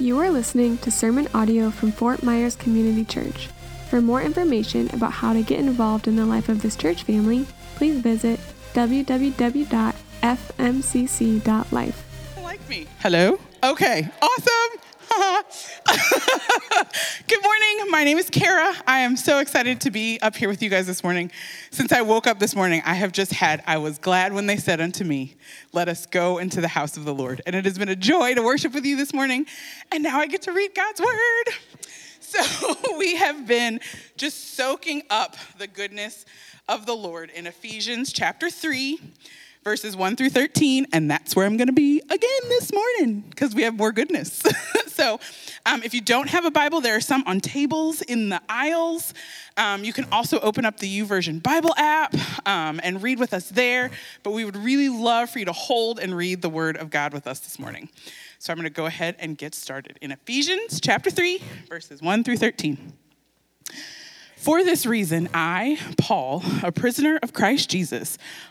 You are listening to sermon audio from Fort Myers Community Church. For more information about how to get involved in the life of this church family, please visit www.fmcc.life. like me. Hello? Okay, awesome. Good morning. My name is Kara. I am so excited to be up here with you guys this morning. Since I woke up this morning, I have just had, I was glad when they said unto me, Let us go into the house of the Lord. And it has been a joy to worship with you this morning. And now I get to read God's word. So we have been just soaking up the goodness of the Lord in Ephesians chapter 3 verses 1 through 13, and that's where I'm going to be again this morning because we have more goodness. so, um, if you don't have a Bible, there are some on tables in the aisles. Um, you can also open up the YouVersion Bible app um, and read with us there. But we would really love for you to hold and read the Word of God with us this morning. So, I'm going to go ahead and get started in Ephesians chapter 3, verses 1 through 13. For this reason, I, Paul, a prisoner of Christ Jesus,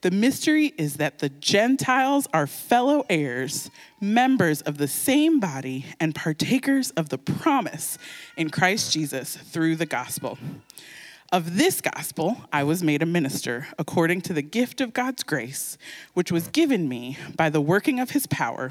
The mystery is that the Gentiles are fellow heirs, members of the same body, and partakers of the promise in Christ Jesus through the gospel. Of this gospel, I was made a minister according to the gift of God's grace, which was given me by the working of his power.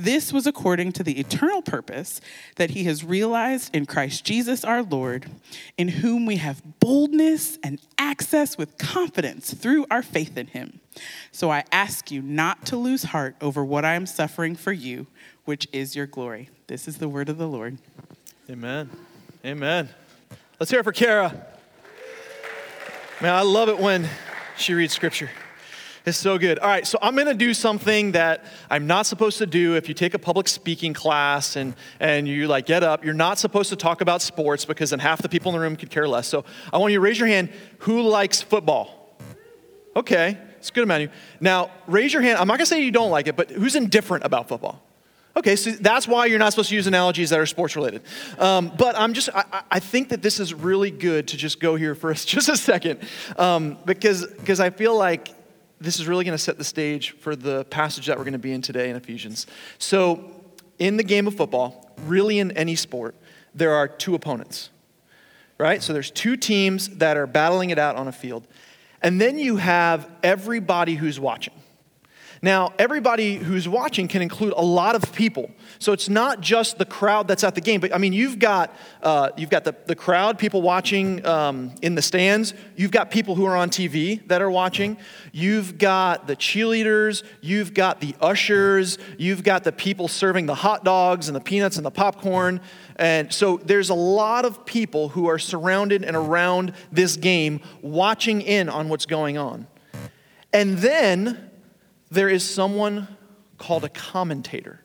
This was according to the eternal purpose that he has realized in Christ Jesus our Lord, in whom we have boldness and access with confidence through our faith in him. So I ask you not to lose heart over what I am suffering for you, which is your glory. This is the word of the Lord. Amen. Amen. Let's hear it for Kara. Man, I love it when she reads scripture. It's so good. All right, so I'm going to do something that I'm not supposed to do if you take a public speaking class and, and you like get up. You're not supposed to talk about sports because then half the people in the room could care less. So I want you to raise your hand. Who likes football? Okay, it's a good amount of you. Now, raise your hand. I'm not going to say you don't like it, but who's indifferent about football? Okay, so that's why you're not supposed to use analogies that are sports related. Um, but I'm just, I, I, think that this is really good to just go here for just a second um, because, because I feel like this is really going to set the stage for the passage that we're going to be in today in Ephesians. So, in the game of football, really in any sport, there are two opponents, right? So, there's two teams that are battling it out on a field. And then you have everybody who's watching. Now, everybody who's watching can include a lot of people. So it's not just the crowd that's at the game, but I mean, you've got, uh, you've got the, the crowd, people watching um, in the stands. You've got people who are on TV that are watching. You've got the cheerleaders. You've got the ushers. You've got the people serving the hot dogs and the peanuts and the popcorn. And so there's a lot of people who are surrounded and around this game watching in on what's going on. And then there is someone called a commentator.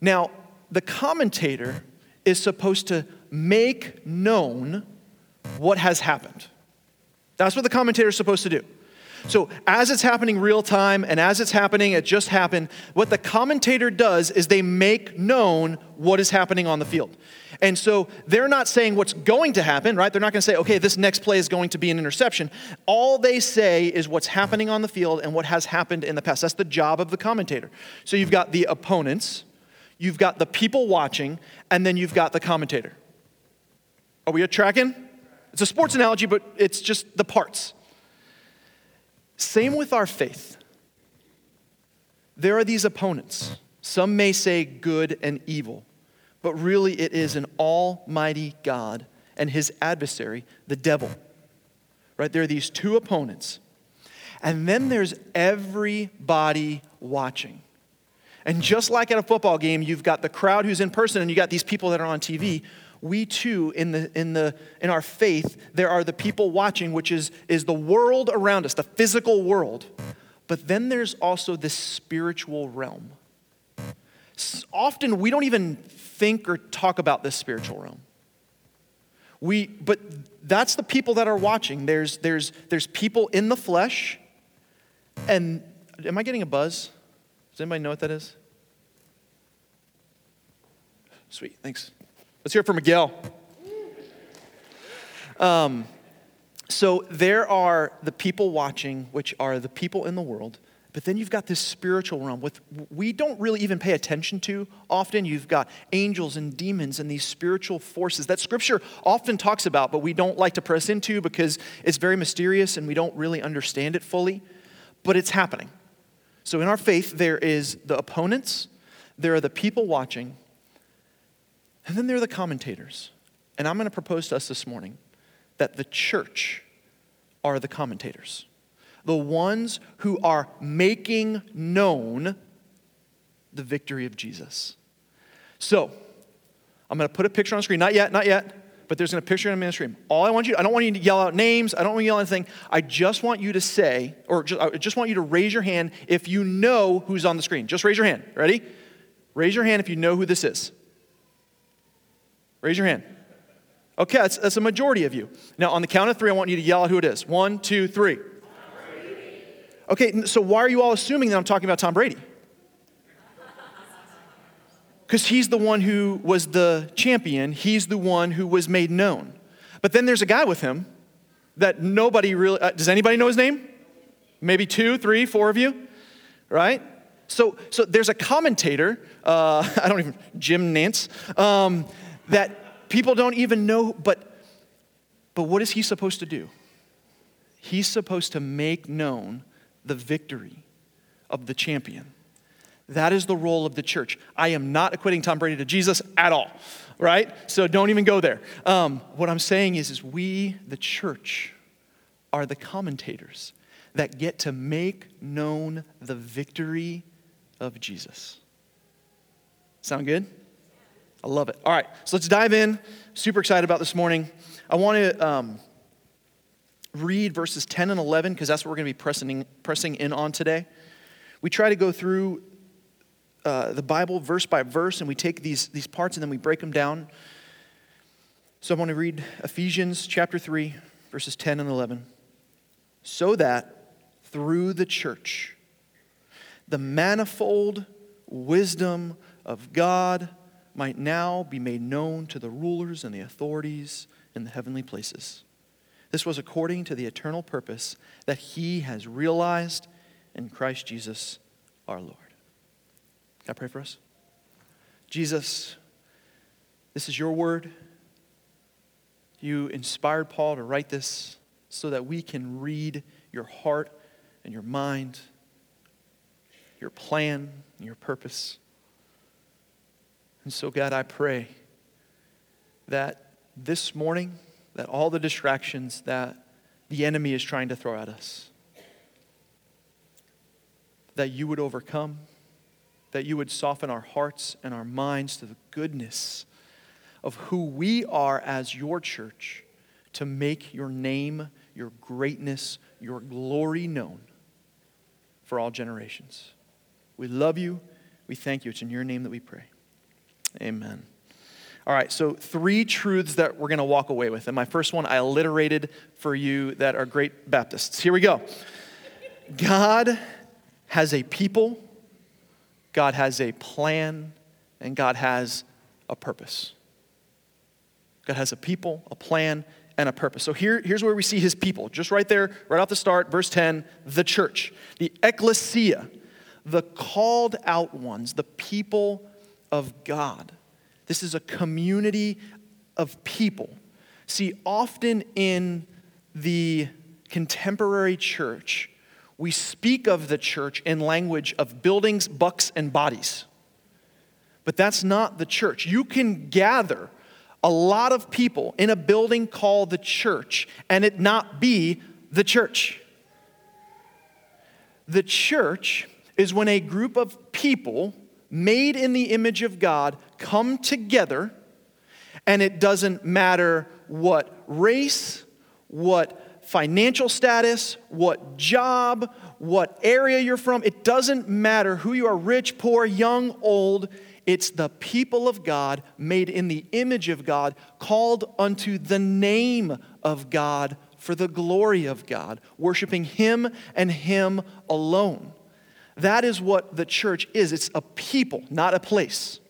Now, the commentator is supposed to make known what has happened. That's what the commentator is supposed to do. So, as it's happening real time and as it's happening, it just happened, what the commentator does is they make known what is happening on the field. And so they're not saying what's going to happen, right? They're not going to say, okay, this next play is going to be an interception. All they say is what's happening on the field and what has happened in the past. That's the job of the commentator. So you've got the opponents, you've got the people watching, and then you've got the commentator. Are we tracking? It's a sports analogy, but it's just the parts. Same with our faith. There are these opponents. Some may say good and evil, but really it is an almighty God and his adversary, the devil. Right? There are these two opponents. And then there's everybody watching. And just like at a football game, you've got the crowd who's in person and you got these people that are on TV. We too, in, the, in, the, in our faith, there are the people watching, which is, is the world around us, the physical world. But then there's also this spiritual realm. Often we don't even think or talk about this spiritual realm. We, but that's the people that are watching. There's, there's, there's people in the flesh, and am I getting a buzz? Does anybody know what that is? Sweet, thanks. Let's hear it for Miguel. Um, so there are the people watching, which are the people in the world. But then you've got this spiritual realm with we don't really even pay attention to often. You've got angels and demons and these spiritual forces that scripture often talks about, but we don't like to press into because it's very mysterious and we don't really understand it fully. But it's happening. So in our faith, there is the opponents, there are the people watching, and then there are the commentators. And I'm going to propose to us this morning that the church are the commentators the ones who are making known the victory of Jesus. So, I'm going to put a picture on the screen. Not yet, not yet, but there's going to be a picture on the screen. All I want you, I don't want you to yell out names. I don't want you to yell anything. I just want you to say, or just, I just want you to raise your hand if you know who's on the screen. Just raise your hand. Ready? Raise your hand if you know who this is. Raise your hand. Okay, that's, that's a majority of you. Now, on the count of three, I want you to yell out who it is. One, two, three. Okay, so why are you all assuming that I'm talking about Tom Brady? Because he's the one who was the champion, he's the one who was made known. But then there's a guy with him that nobody really, uh, does anybody know his name? Maybe two, three, four of you, right? So, so there's a commentator, uh, I don't even, Jim Nantz. um, that people don't even know, but, but what is he supposed to do? He's supposed to make known the victory of the champion. That is the role of the church. I am not equating Tom Brady to Jesus at all, right? So don't even go there. Um, what I'm saying is, is we, the church, are the commentators that get to make known the victory of Jesus. Sound good? I love it. All right, so let's dive in. Super excited about this morning. I want to um, read verses 10 and 11 because that's what we're going to be pressing, pressing in on today. We try to go through uh, the Bible verse by verse and we take these, these parts and then we break them down. So I want to read Ephesians chapter 3, verses 10 and 11. So that through the church, the manifold wisdom of God might now be made known to the rulers and the authorities in the heavenly places. This was according to the eternal purpose that He has realized in Christ Jesus our Lord. Can I pray for us? Jesus, this is your word. You inspired Paul to write this so that we can read your heart and your mind, your plan, and your purpose. And so, God, I pray that this morning, that all the distractions that the enemy is trying to throw at us, that you would overcome, that you would soften our hearts and our minds to the goodness of who we are as your church to make your name, your greatness, your glory known for all generations. We love you. We thank you. It's in your name that we pray. Amen. All right, so three truths that we're going to walk away with. And my first one I alliterated for you that are great Baptists. Here we go God has a people, God has a plan, and God has a purpose. God has a people, a plan, and a purpose. So here, here's where we see his people. Just right there, right off the start, verse 10, the church, the ecclesia, the called out ones, the people of God. This is a community of people. See, often in the contemporary church, we speak of the church in language of buildings, bucks, and bodies. But that's not the church. You can gather a lot of people in a building called the church and it not be the church. The church is when a group of people made in the image of God come together, and it doesn't matter what race, what financial status, what job, what area you're from, it doesn't matter who you are rich, poor, young, old. It's the people of God made in the image of God, called unto the name of God for the glory of God, worshiping Him and Him alone. That is what the church is it's a people, not a place.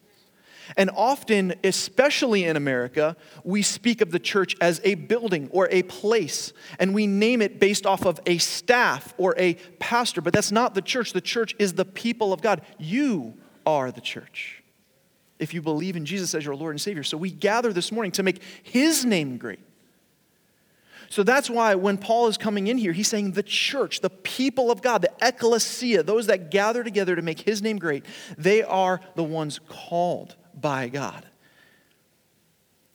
And often, especially in America, we speak of the church as a building or a place, and we name it based off of a staff or a pastor, but that's not the church. The church is the people of God. You are the church if you believe in Jesus as your Lord and Savior. So we gather this morning to make His name great. So that's why when Paul is coming in here, he's saying the church, the people of God, the ecclesia, those that gather together to make his name great, they are the ones called by God.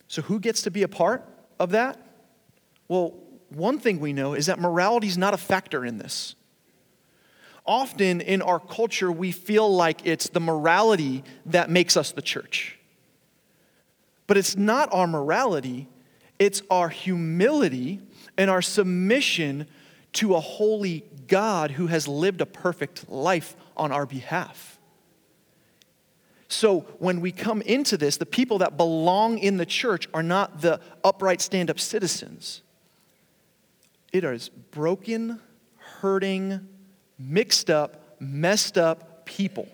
So who gets to be a part of that? Well, one thing we know is that morality is not a factor in this. Often in our culture, we feel like it's the morality that makes us the church. But it's not our morality, it's our humility and our submission to a holy God who has lived a perfect life on our behalf. So when we come into this, the people that belong in the church are not the upright stand up citizens. It is broken, hurting, mixed up, messed up people.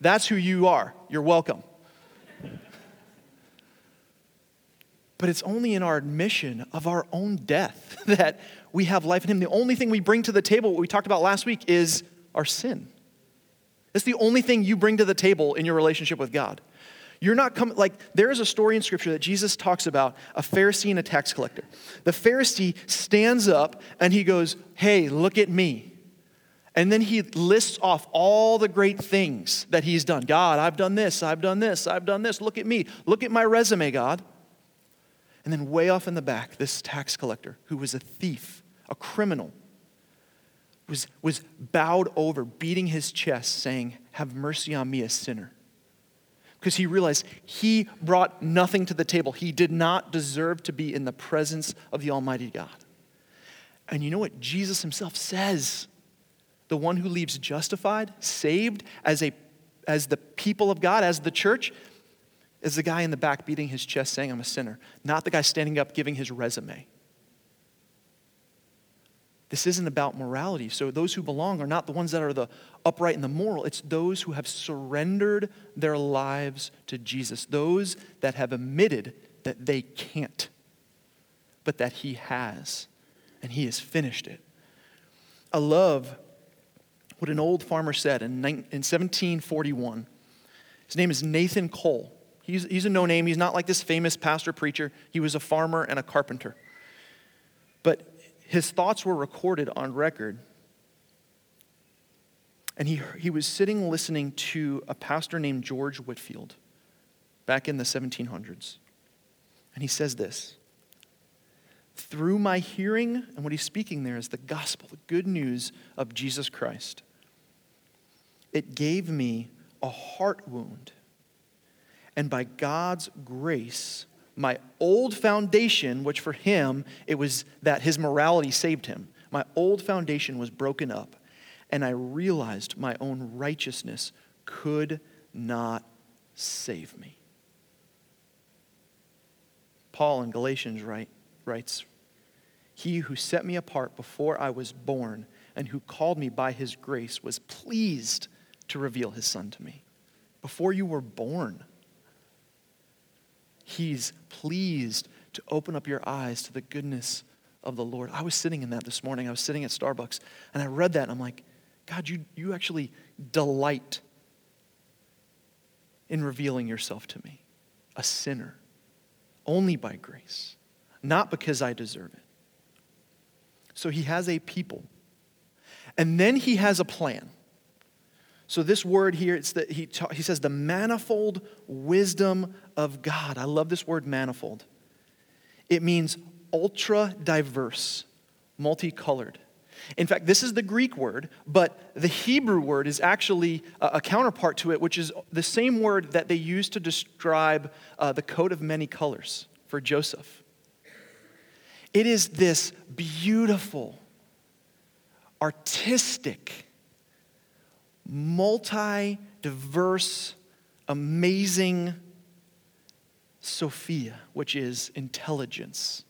That's who you are. You're welcome. But it's only in our admission of our own death that we have life in Him. The only thing we bring to the table, what we talked about last week, is our sin. It's the only thing you bring to the table in your relationship with God. You're not coming, like, there is a story in Scripture that Jesus talks about a Pharisee and a tax collector. The Pharisee stands up and he goes, Hey, look at me. And then he lists off all the great things that he's done. God, I've done this, I've done this, I've done this. Look at me. Look at my resume, God. And then, way off in the back, this tax collector who was a thief, a criminal, was, was bowed over, beating his chest, saying, Have mercy on me, a sinner. Because he realized he brought nothing to the table. He did not deserve to be in the presence of the Almighty God. And you know what Jesus himself says? The one who leaves justified, saved as, a, as the people of God, as the church, is the guy in the back beating his chest saying, I'm a sinner, not the guy standing up giving his resume. This isn't about morality. So, those who belong are not the ones that are the upright and the moral. It's those who have surrendered their lives to Jesus, those that have admitted that they can't, but that He has, and He has finished it. I love what an old farmer said in 1741. His name is Nathan Cole. He's, he's a no name. He's not like this famous pastor preacher. He was a farmer and a carpenter. But his thoughts were recorded on record. And he, he was sitting listening to a pastor named George Whitefield back in the 1700s. And he says this Through my hearing, and what he's speaking there is the gospel, the good news of Jesus Christ, it gave me a heart wound and by God's grace, my old foundation, which for him, it was that his morality saved him, my old foundation was broken up, and I realized my own righteousness could not save me. Paul in Galatians write, writes, He who set me apart before I was born and who called me by his grace was pleased to reveal his son to me. Before you were born, He's pleased to open up your eyes to the goodness of the Lord. I was sitting in that this morning. I was sitting at Starbucks and I read that and I'm like, God, you, you actually delight in revealing yourself to me, a sinner, only by grace, not because I deserve it. So he has a people. And then he has a plan. So this word here, it's the, he, ta- he says the manifold wisdom of God. I love this word manifold. It means ultra diverse, multicolored. In fact, this is the Greek word, but the Hebrew word is actually a, counterpart to it, which is the same word that they used to describe uh, the coat of many colors for Joseph. It is this beautiful, artistic, multi diverse, amazing Sophia, which is intelligence.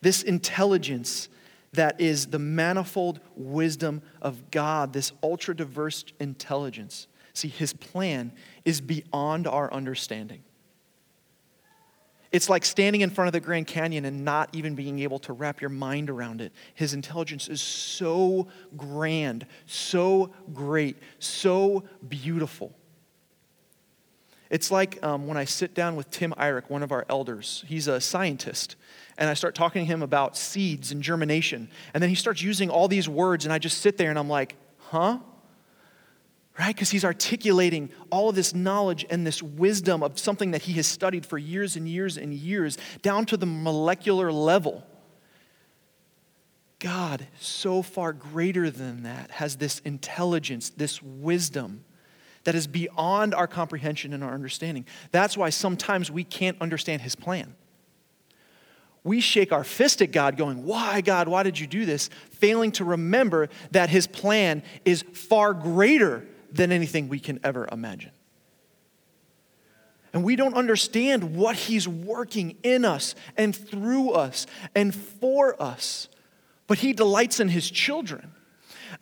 This intelligence that is the manifold wisdom of God, this ultra diverse intelligence. See, his plan is beyond our understanding. It's like standing in front of the Grand Canyon and not even being able to wrap your mind around it. His intelligence is so grand, so great, so beautiful. It's like um, when I sit down with Tim Eyrick, one of our elders. He's a scientist. And I start talking to him about seeds and germination. And then he starts using all these words, and I just sit there and I'm like, huh? Right? Because he's articulating all of this knowledge and this wisdom of something that he has studied for years and years and years, down to the molecular level. God, so far greater than that, has this intelligence, this wisdom that is beyond our comprehension and our understanding. That's why sometimes we can't understand his plan. We shake our fist at God, going, Why, God, why did you do this? Failing to remember that his plan is far greater than anything we can ever imagine. And we don't understand what he's working in us and through us and for us. But he delights in his children.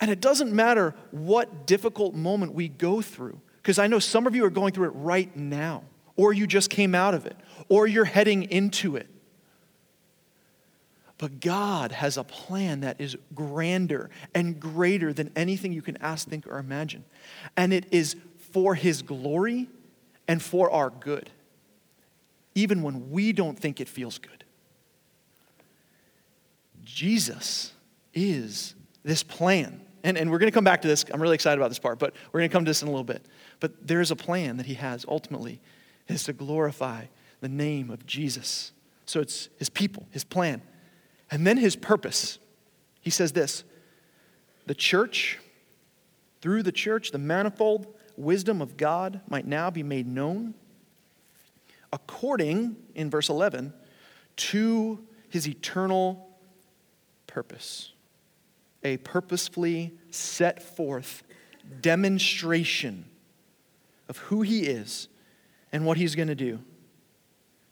And it doesn't matter what difficult moment we go through, because I know some of you are going through it right now, or you just came out of it, or you're heading into it. But God has a plan that is grander and greater than anything you can ask, think, or imagine. And it is for His glory and for our good, even when we don't think it feels good. Jesus is this plan. And, and we're going to come back to this. I'm really excited about this part, but we're going to come to this in a little bit. But there is a plan that he has ultimately, is to glorify the name of Jesus. So it's his people, his plan. And then his purpose. He says this the church, through the church, the manifold wisdom of God might now be made known according, in verse 11, to his eternal purpose a purposefully set forth demonstration of who he is and what he's going to do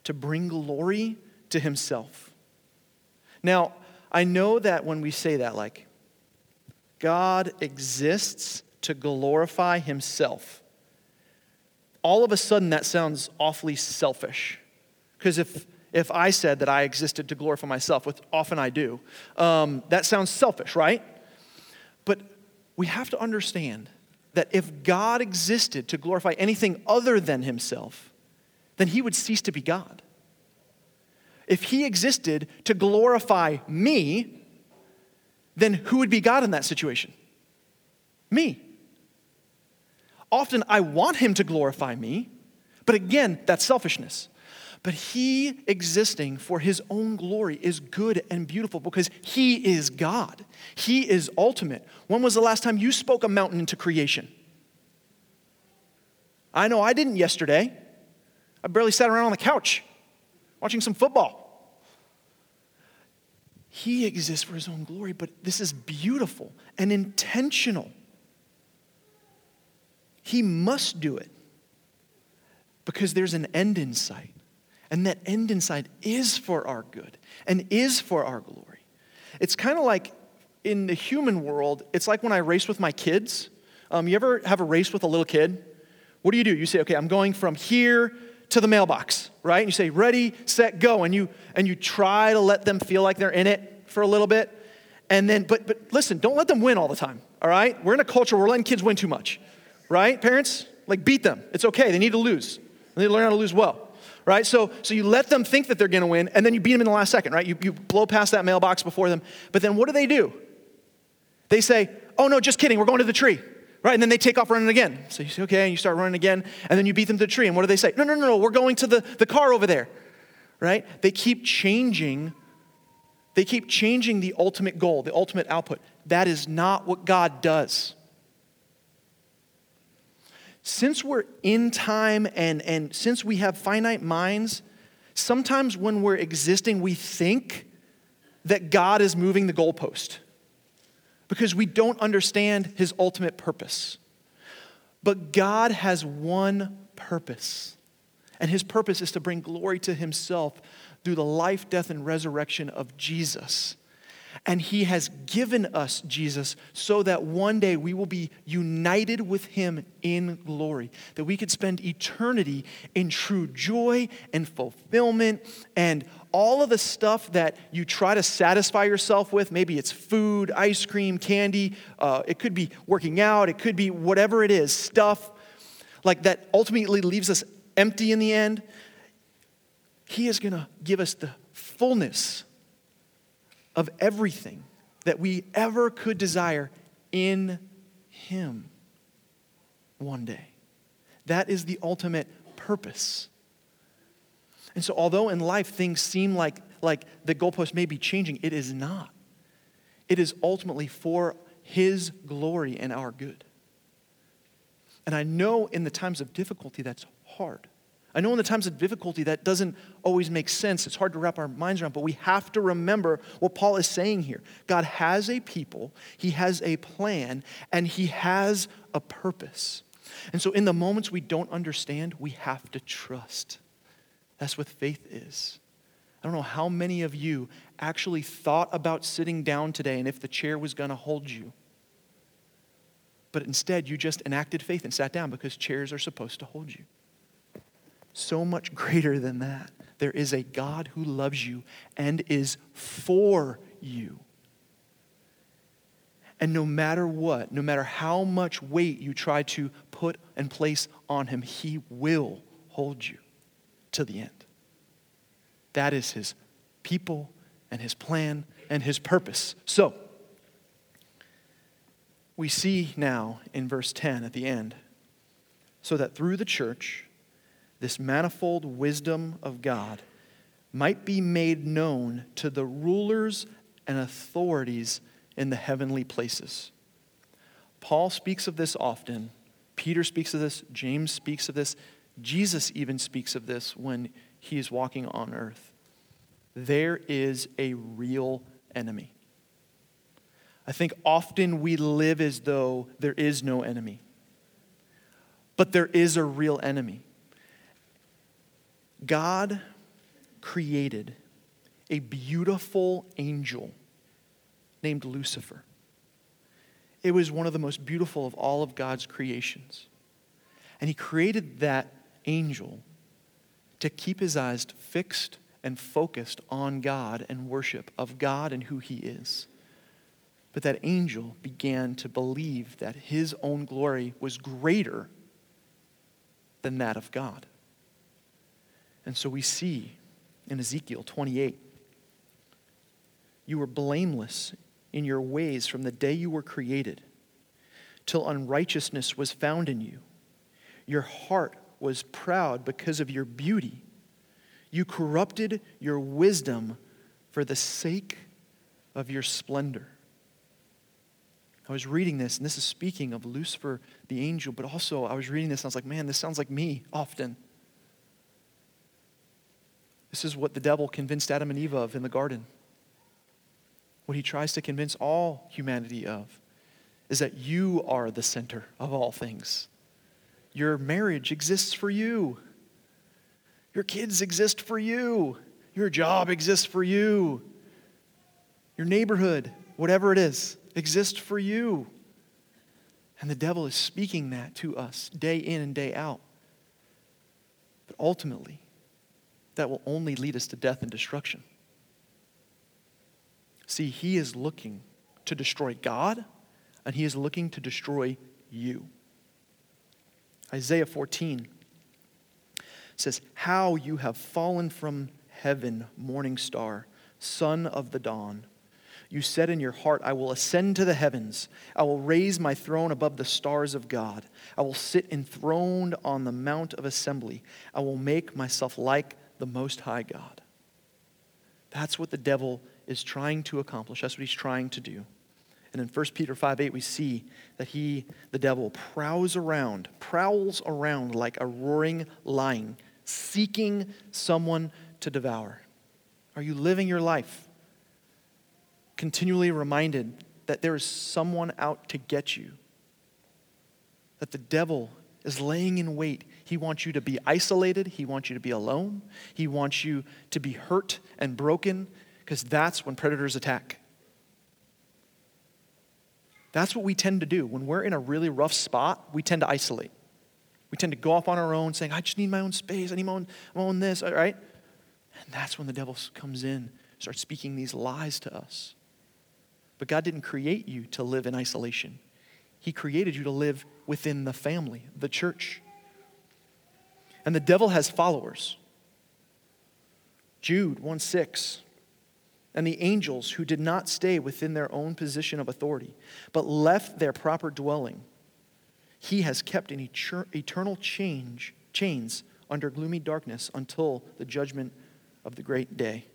to bring glory to himself. Now, I know that when we say that, like, God exists to glorify himself, all of a sudden that sounds awfully selfish. Because if if I said that I existed to glorify myself, which often I do. Um, that sounds selfish, right? But we have to understand that if God existed to glorify anything other than himself, then he would cease to be God. If he existed to glorify me, then who would be God in that situation? Me. Often I want him to glorify me, but again, that's selfishness. But he existing for his own glory is good and beautiful because he is God. He is ultimate. When was the last time you spoke a mountain into creation? I know I didn't yesterday. I barely sat around on the couch watching some football. He exists for his own glory, but this is beautiful and intentional. He must do it because there's an end in sight. And that end in sight is for our good and is for our glory. It's kind of like in the human world, it's like when I race with my kids. Um, you ever have a race with a little kid? What do you do? You say, okay, I'm going from here to the mailbox, right? And you say, ready, set, go. And you and you try to let them feel like they're in it for a little bit. And then, but but listen, don't let them win all the time. All right? We're in a culture where we're letting kids win too much. Right? Parents? Like beat them. It's okay. They need to lose. They need to learn how to lose well right? So, so you let them think that they're going to win, and then you beat them in the last second, right? You, you blow past that mailbox before them. But then what do they do? They say, oh, no, just kidding, we're going to the tree, right? And then they take off running again. So you say, okay, and you start running again, and then you beat them to the tree. And what do they say? No, no, no, no, we're going to the, the car over there, right? They keep changing They keep changing the ultimate goal, the ultimate output. That is not what God does. Since we're in time and, and since we have finite minds, sometimes when we're existing, we think that God is moving the goalpost because we don't understand his ultimate purpose. But God has one purpose, and his purpose is to bring glory to himself through the life, death, and resurrection of Jesus. And he has given us Jesus so that one day we will be united with him in glory, that we could spend eternity in true joy and fulfillment and all of the stuff that you try to satisfy yourself with. Maybe it's food, ice cream, candy, uh, it could be working out, it could be whatever it is, stuff like that ultimately leaves us empty in the end. He is going to give us the fullness of everything that we ever could desire in Him one day. That is the ultimate purpose. And so, although in life things seem like, like the goalpost may be changing, it is not. It is ultimately for His glory and our good. And I know in the times of difficulty that's hard. I know in the times of difficulty that doesn't always make sense. It's hard to wrap our minds around, but we have to remember what Paul is saying here. God has a people, He has a plan, and He has a purpose. And so in the moments we don't understand, we have to trust. That's what faith is. I don't know how many of you actually thought about sitting down today and if the chair was going to hold you. But instead, you just enacted faith and sat down because chairs are supposed to hold you so much greater than that. There is a God who loves you and is for you. And no matter what, no matter how much weight you try to put and place on him, he will hold you to the end. That is his people and his plan and his purpose. So, we see now in verse 10 at the end, so that through the church, this manifold wisdom of God might be made known to the rulers and authorities in the heavenly places. Paul speaks of this often. Peter speaks of this. James speaks of this. Jesus even speaks of this when he is walking on earth. There is a real enemy. I think often we live as though there is no enemy, but there is a real enemy. God created a beautiful angel named Lucifer. It was one of the most beautiful of all of God's creations. And he created that angel to keep his eyes fixed and focused on God and worship of God and who he is. But that angel began to believe that his own glory was greater than that of God. And so we see in Ezekiel 28 you were blameless in your ways from the day you were created, till unrighteousness was found in you. Your heart was proud because of your beauty. You corrupted your wisdom for the sake of your splendor. I was reading this, and this is speaking of Lucifer, the angel, but also I was reading this, and I was like, man, this sounds like me often. This is what the devil convinced Adam and Eve of in the garden. What he tries to convince all humanity of is that you are the center of all things. Your marriage exists for you. Your kids exist for you. Your job exists for you. Your neighborhood, whatever it is, exists for you. And the devil is speaking that to us day in and day out. But ultimately, that will only lead us to death and destruction. See, he is looking to destroy God, and he is looking to destroy you. Isaiah 14 says, How you have fallen from heaven, morning star, son of the dawn. You said in your heart, I will ascend to the heavens. I will raise my throne above the stars of God. I will sit enthroned on the mount of assembly. I will make myself like the Most High God. That's what the devil is trying to accomplish. That's what he's trying to do. And in 1 Peter 5 8, we see that he, the devil, prowls around, prowls around like a roaring lion, seeking someone to devour. Are you living your life continually reminded that there is someone out to get you? That the devil is laying in wait. He wants you to be isolated, he wants you to be alone, he wants you to be hurt and broken, because that's when predators attack. That's what we tend to do. When we're in a really rough spot, we tend to isolate. We tend to go off on our own, saying, I just need my own space. I need my own, my own this, all right? And that's when the devil comes in, starts speaking these lies to us. But God didn't create you to live in isolation, He created you to live within the family, the church. And the devil has followers. Jude 1 6 and the angels who did not stay within their own position of authority, but left their proper dwelling. He has kept in eternal change, chains under gloomy darkness until the judgment of the great day.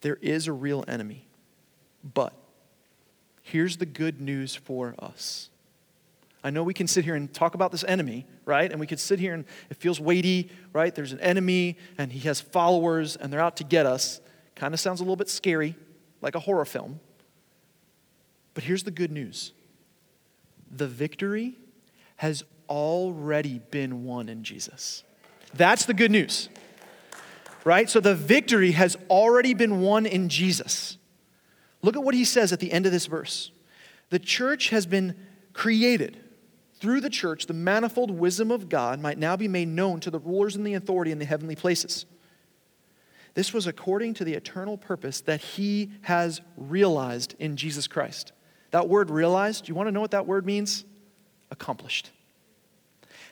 There is a real enemy, but here's the good news for us. I know we can sit here and talk about this enemy, right? And we could sit here and it feels weighty, right? There's an enemy and he has followers and they're out to get us. Kind of sounds a little bit scary, like a horror film. But here's the good news the victory has already been won in Jesus. That's the good news, right? So the victory has already been won in Jesus. Look at what he says at the end of this verse. The church has been created. Through the church, the manifold wisdom of God might now be made known to the rulers and the authority in the heavenly places. This was according to the eternal purpose that he has realized in Jesus Christ. That word realized, you want to know what that word means? Accomplished.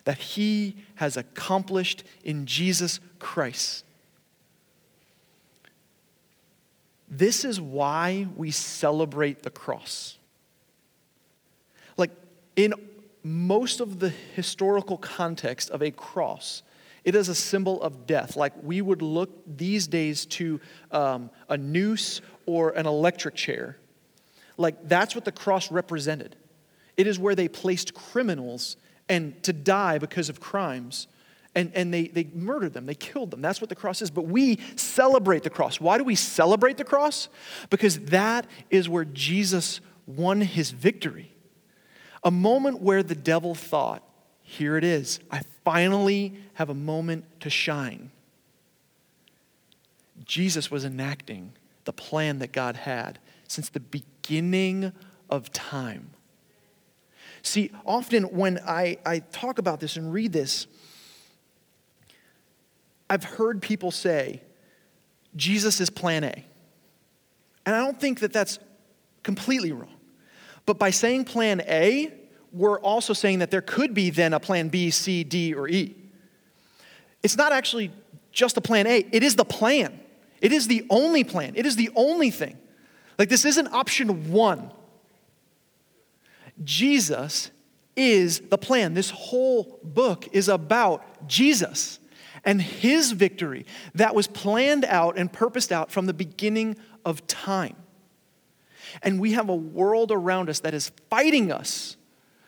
That he has accomplished in Jesus Christ. This is why we celebrate the cross. Like, in most of the historical context of a cross, it is a symbol of death. Like we would look these days to um, a noose or an electric chair. Like that's what the cross represented. It is where they placed criminals and to die because of crimes. And, and they, they murdered them, they killed them. That's what the cross is. But we celebrate the cross. Why do we celebrate the cross? Because that is where Jesus won his victory. A moment where the devil thought, here it is. I finally have a moment to shine. Jesus was enacting the plan that God had since the beginning of time. See, often when I, I talk about this and read this, I've heard people say, Jesus is plan A. And I don't think that that's completely wrong. But by saying plan A, we're also saying that there could be then a plan B, C, D, or E. It's not actually just a plan A, it is the plan. It is the only plan. It is the only thing. Like, this isn't option one. Jesus is the plan. This whole book is about Jesus and his victory that was planned out and purposed out from the beginning of time. And we have a world around us that is fighting us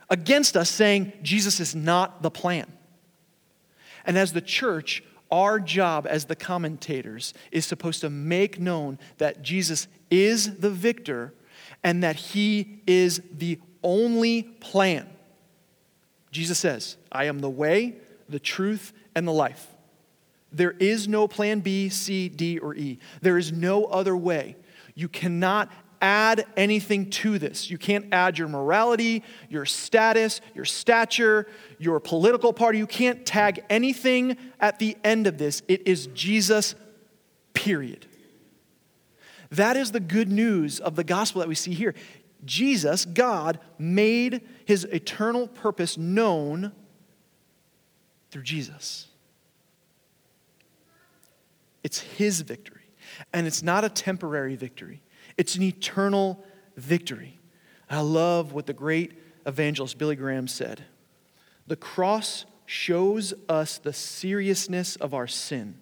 against us, saying Jesus is not the plan. And as the church, our job as the commentators is supposed to make known that Jesus is the victor and that he is the only plan. Jesus says, I am the way, the truth, and the life. There is no plan B, C, D, or E. There is no other way. You cannot add anything to this. You can't add your morality, your status, your stature, your political party. You can't tag anything at the end of this. It is Jesus, period. That is the good news of the gospel that we see here. Jesus, God, made his eternal purpose known through Jesus. It's his victory, and it's not a temporary victory. It's an eternal victory. I love what the great evangelist Billy Graham said. The cross shows us the seriousness of our sin,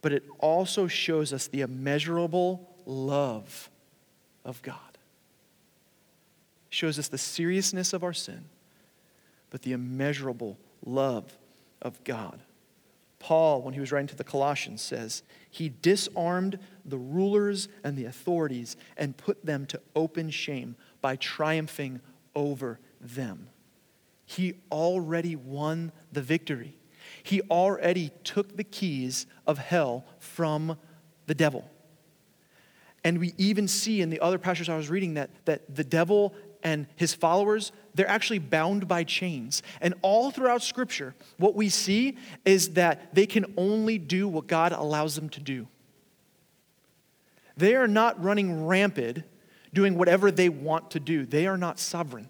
but it also shows us the immeasurable love of God. It shows us the seriousness of our sin, but the immeasurable love of God. Paul, when he was writing to the Colossians, says, He disarmed the rulers and the authorities and put them to open shame by triumphing over them. He already won the victory. He already took the keys of hell from the devil. And we even see in the other passages I was reading that, that the devil and his followers, they're actually bound by chains. And all throughout Scripture, what we see is that they can only do what God allows them to do. They are not running rampant, doing whatever they want to do. They are not sovereign.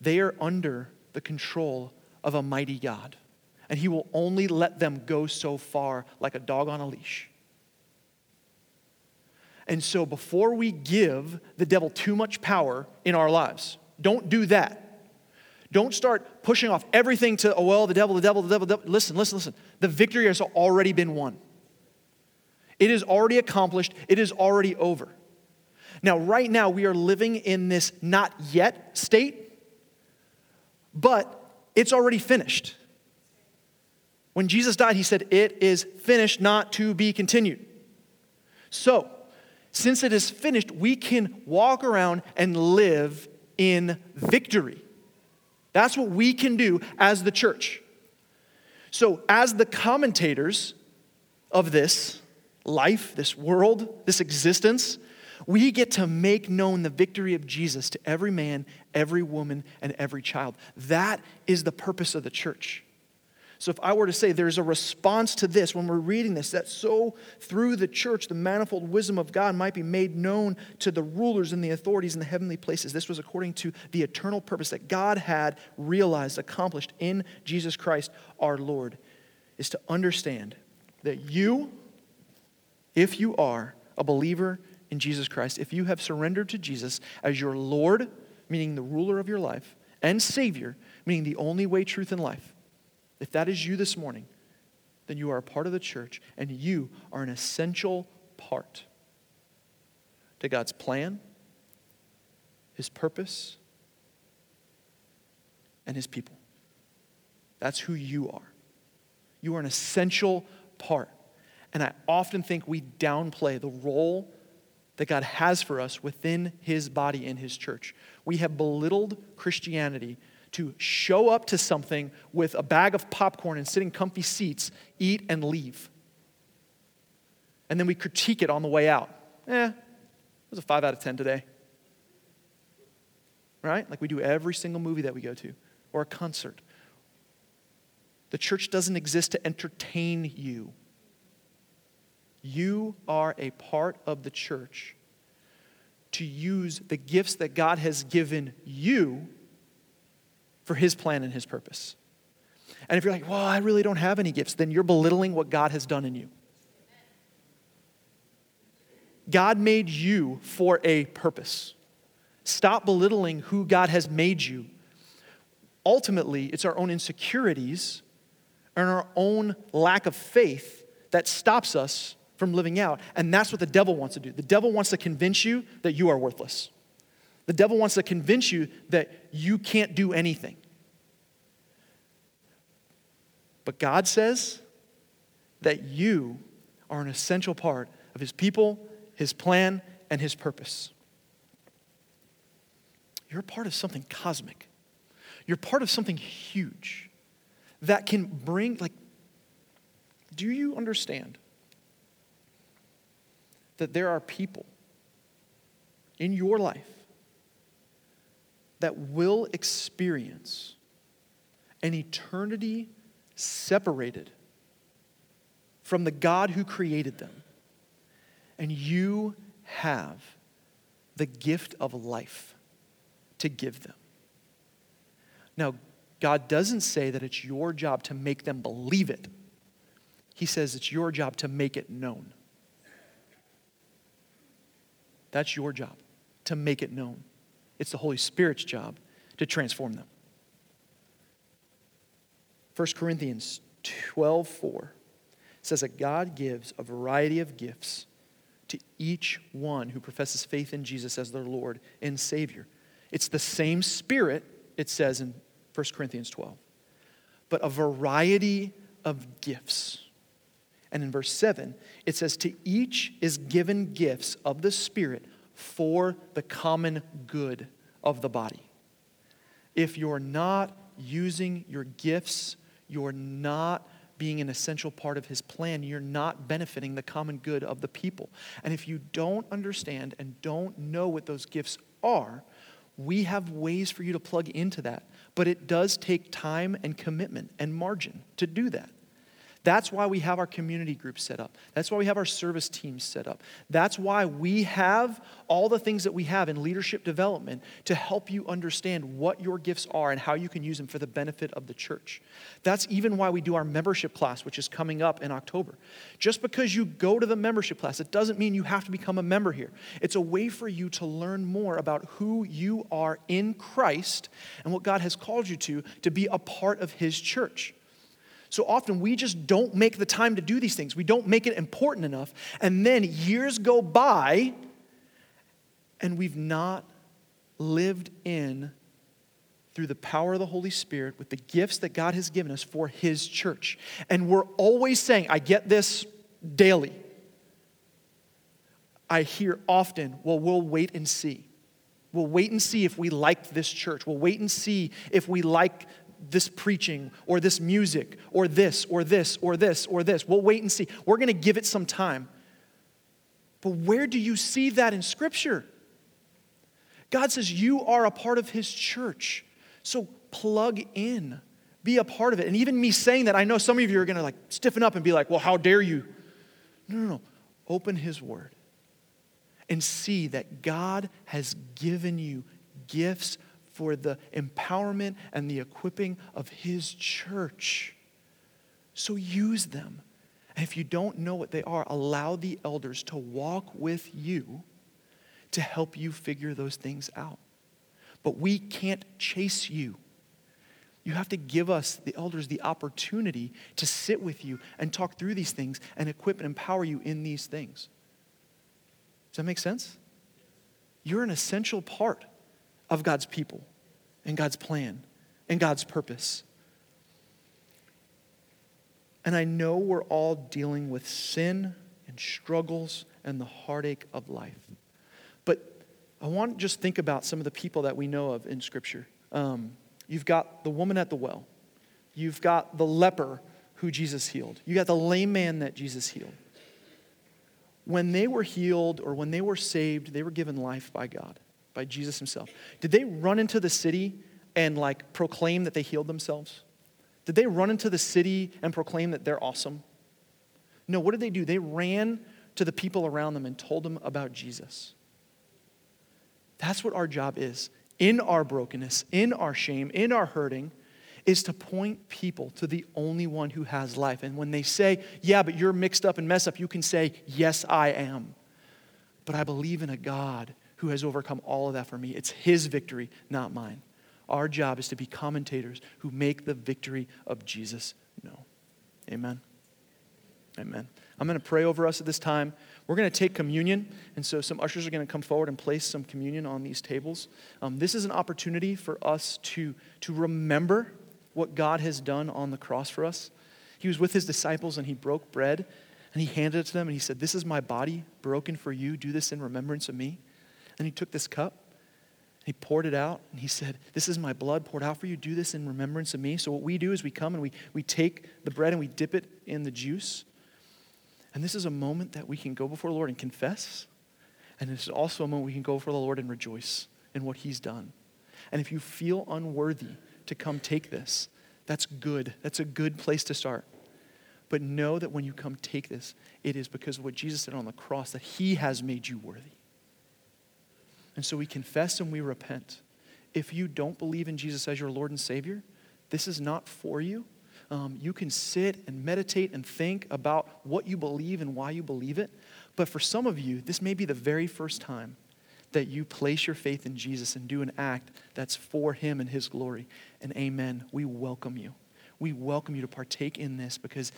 They are under the control of a mighty God. And He will only let them go so far like a dog on a leash. And so, before we give the devil too much power in our lives, don't do that. Don't start pushing off everything to, oh, well, the devil, the devil, the devil, the devil. Listen, listen, listen. The victory has already been won. It is already accomplished, it is already over. Now, right now, we are living in this not yet state, but it's already finished. When Jesus died, he said, It is finished, not to be continued. So, since it is finished, we can walk around and live in victory. That's what we can do as the church. So, as the commentators of this life, this world, this existence, we get to make known the victory of Jesus to every man, every woman, and every child. That is the purpose of the church. So, if I were to say there's a response to this when we're reading this, that so through the church, the manifold wisdom of God might be made known to the rulers and the authorities in the heavenly places. This was according to the eternal purpose that God had realized, accomplished in Jesus Christ our Lord, is to understand that you, if you are a believer in Jesus Christ, if you have surrendered to Jesus as your Lord, meaning the ruler of your life, and Savior, meaning the only way, truth, and life if that is you this morning, then you are a part of the church and you are an essential part to God's plan, His purpose, and His people. That's who you are. You are an essential part. And I often think we downplay the role that God has for us within His body and His church. We have belittled Christianity to show up to something with a bag of popcorn and sit in comfy seats, eat, and leave. And then we critique it on the way out. Eh, it was a five out of 10 today. Right? Like we do every single movie that we go to or a concert. The church doesn't exist to entertain you. You are a part of the church to use the gifts that God has given you for His plan and His purpose. And if you're like, well, I really don't have any gifts, then you're belittling what God has done in you. God made you for a purpose. Stop belittling who God has made you. Ultimately, it's our own insecurities and our own lack of faith that stops us from living out. And that's what the devil wants to do. The devil wants to convince you that you are worthless. The devil wants to convince you that you can't do anything. But God says that you are an essential part of His people, His plan, and His purpose. You're part of something cosmic. You're part of something huge that can bring, like, do you understand that there are people in your life that will experience an eternity separated from the God who created them. And you have the gift of life to give them. Now, God doesn't say that it's your job to make them believe it. He says it's your job to make it known. That's your job, to make it known. It's the Holy Spirit's job to transform them. 1 Corinthians 12 4. says that God gives a variety of gifts to each one who professes faith in Jesus as their Lord and Savior. It's the same Spirit, it says in 1 Corinthians 12, but a variety of gifts. And in verse 7, it says, To each is given gifts of the Spirit for the common good of the body. If you're not using your gifts, you're not being an essential part of his plan, you're not benefiting the common good of the people. And if you don't understand and don't know what those gifts are, we have ways for you to plug into that. But it does take time and commitment and margin to do that. That's why we have our community groups set up. That's why we have our service teams set up. That's why we have all the things that we have in leadership development to help you understand what your gifts are and how you can use them for the benefit of the church. That's even why we do our membership class, which is coming up in October. Just because you go to the membership class, it doesn't mean you have to become a member here. It's a way for you to learn more about who you are in Christ and what God has called you to, to be a part of His church. So often we just don't make the time to do these things. We don't make it important enough. And then years go by and we've not lived in through the power of the Holy Spirit with the gifts that God has given us for His church. And we're always saying, I get this daily. I hear often, well, we'll wait and see. We'll wait and see if we like this church. We'll wait and see if we like this preaching or this music or this or this or this or this. We'll wait and see. We're going to give it some time. But where do you see that in Scripture? God says you are a part of His church. So plug in, be a part of it. And even me saying that, I know some of you are going to like stiffen up and be like, well, how dare you? No, no, no. Open His Word and see that God has given you gifts for the empowerment and the equipping of His church. So use them. And if you don't know what they are, allow the elders to walk with you to help you figure those things out. But we can't chase you. You have to give us, the elders, the opportunity to sit with you and talk through these things and equip and empower you in these things. Does that make sense? You're an essential part of God's people and God's plan and God's purpose. And I know we're all dealing with sin and struggles and the heartache of life. But I want to just think about some of the people that we know of in Scripture. Um, you've got the woman at the well, you've got the leper who Jesus healed, you got the lame man that Jesus healed. When they were healed or when they were saved, they were given life by God by Jesus himself. Did they run into the city and like proclaim that they healed themselves? Did they run into the city and proclaim that they're awesome? No, what did they do? They ran to the people around them and told them about Jesus. That's what our job is. In our brokenness, in our shame, in our hurting, is to point people to the only one who has life. And when they say, Yeah, but you're mixed up and messed up, you can say, Yes, I am. But I believe in a God who has overcome all of that for me. It's his victory, not mine. Our job is to be commentators who make the victory of Jesus known. Amen. Amen. I'm going to pray over us at this time. We're going to take communion, and so some ushers are going to come forward and place some communion on these tables. Um, this is an opportunity for us to, to remember what God has done on the cross for us. He was with his disciples and he broke bread and he handed it to them and he said, This is my body broken for you. Do this in remembrance of me. And he took this cup, he poured it out, and he said, This is my blood poured out for you. Do this in remembrance of me. So, what we do is we come and we, we take the bread and we dip it in the juice. And this is a moment that we can go before the Lord and confess. And this is also a moment we can go before the Lord and rejoice in what he's done. And if you feel unworthy to come take this, that's good. That's a good place to start. But know that when you come take this, it is because of what Jesus did on the cross that he has made you worthy. And so we confess and we repent. If you don't believe in Jesus as your Lord and Savior, this is not for you. Um, you can sit and meditate and think about what you believe and why you believe it. But for some of you, this may be the very first time that you place your faith in Jesus and do an act that's for Him and His glory. And amen. We welcome you. We welcome you to partake in this because,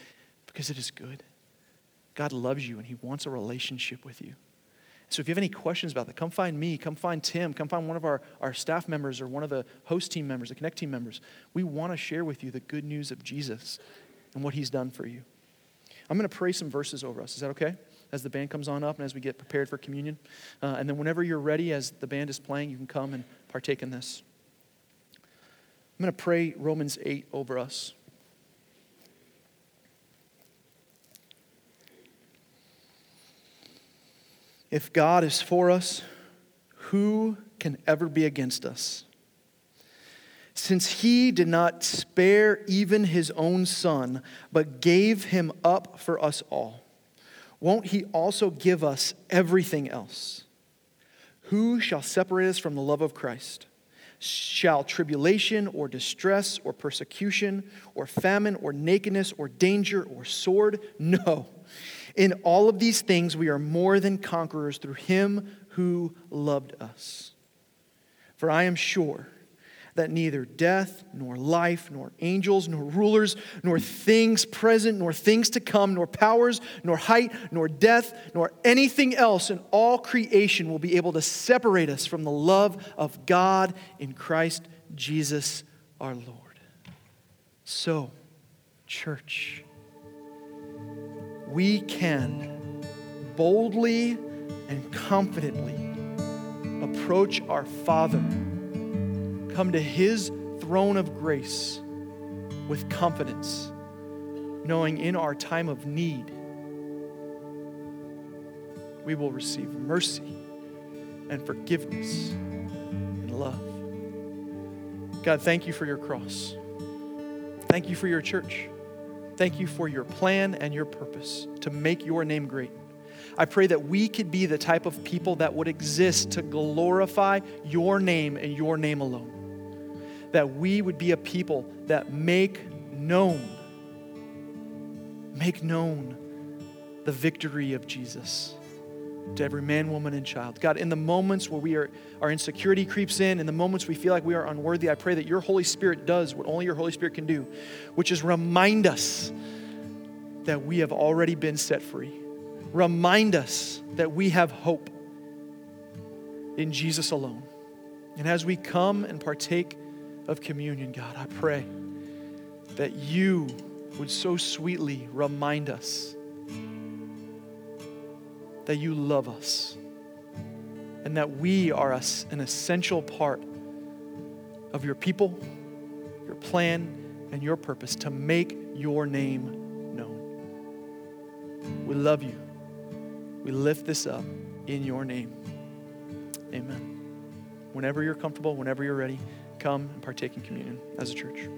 because it is good. God loves you and He wants a relationship with you. So if you have any questions about that, come find me, come find Tim, come find one of our, our staff members or one of the host team members, the Connect team members. We want to share with you the good news of Jesus and what he's done for you. I'm going to pray some verses over us. Is that okay? As the band comes on up and as we get prepared for communion. Uh, and then whenever you're ready, as the band is playing, you can come and partake in this. I'm going to pray Romans 8 over us. If God is for us, who can ever be against us? Since he did not spare even his own son, but gave him up for us all, won't he also give us everything else? Who shall separate us from the love of Christ? Shall tribulation or distress or persecution or famine or nakedness or danger or sword? No. In all of these things, we are more than conquerors through him who loved us. For I am sure that neither death, nor life, nor angels, nor rulers, nor things present, nor things to come, nor powers, nor height, nor depth, nor anything else in all creation will be able to separate us from the love of God in Christ Jesus our Lord. So, church, we can boldly and confidently approach our Father, come to His throne of grace with confidence, knowing in our time of need, we will receive mercy and forgiveness and love. God, thank you for your cross. Thank you for your church. Thank you for your plan and your purpose to make your name great. I pray that we could be the type of people that would exist to glorify your name and your name alone. That we would be a people that make known, make known the victory of Jesus to every man, woman, and child. God, in the moments where we are, our insecurity creeps in, in the moments we feel like we are unworthy, I pray that your Holy Spirit does what only your Holy Spirit can do, which is remind us that we have already been set free. Remind us that we have hope in Jesus alone. And as we come and partake of communion, God, I pray that you would so sweetly remind us that you love us and that we are an essential part of your people, your plan, and your purpose to make your name known. We love you. We lift this up in your name. Amen. Whenever you're comfortable, whenever you're ready, come and partake in communion as a church.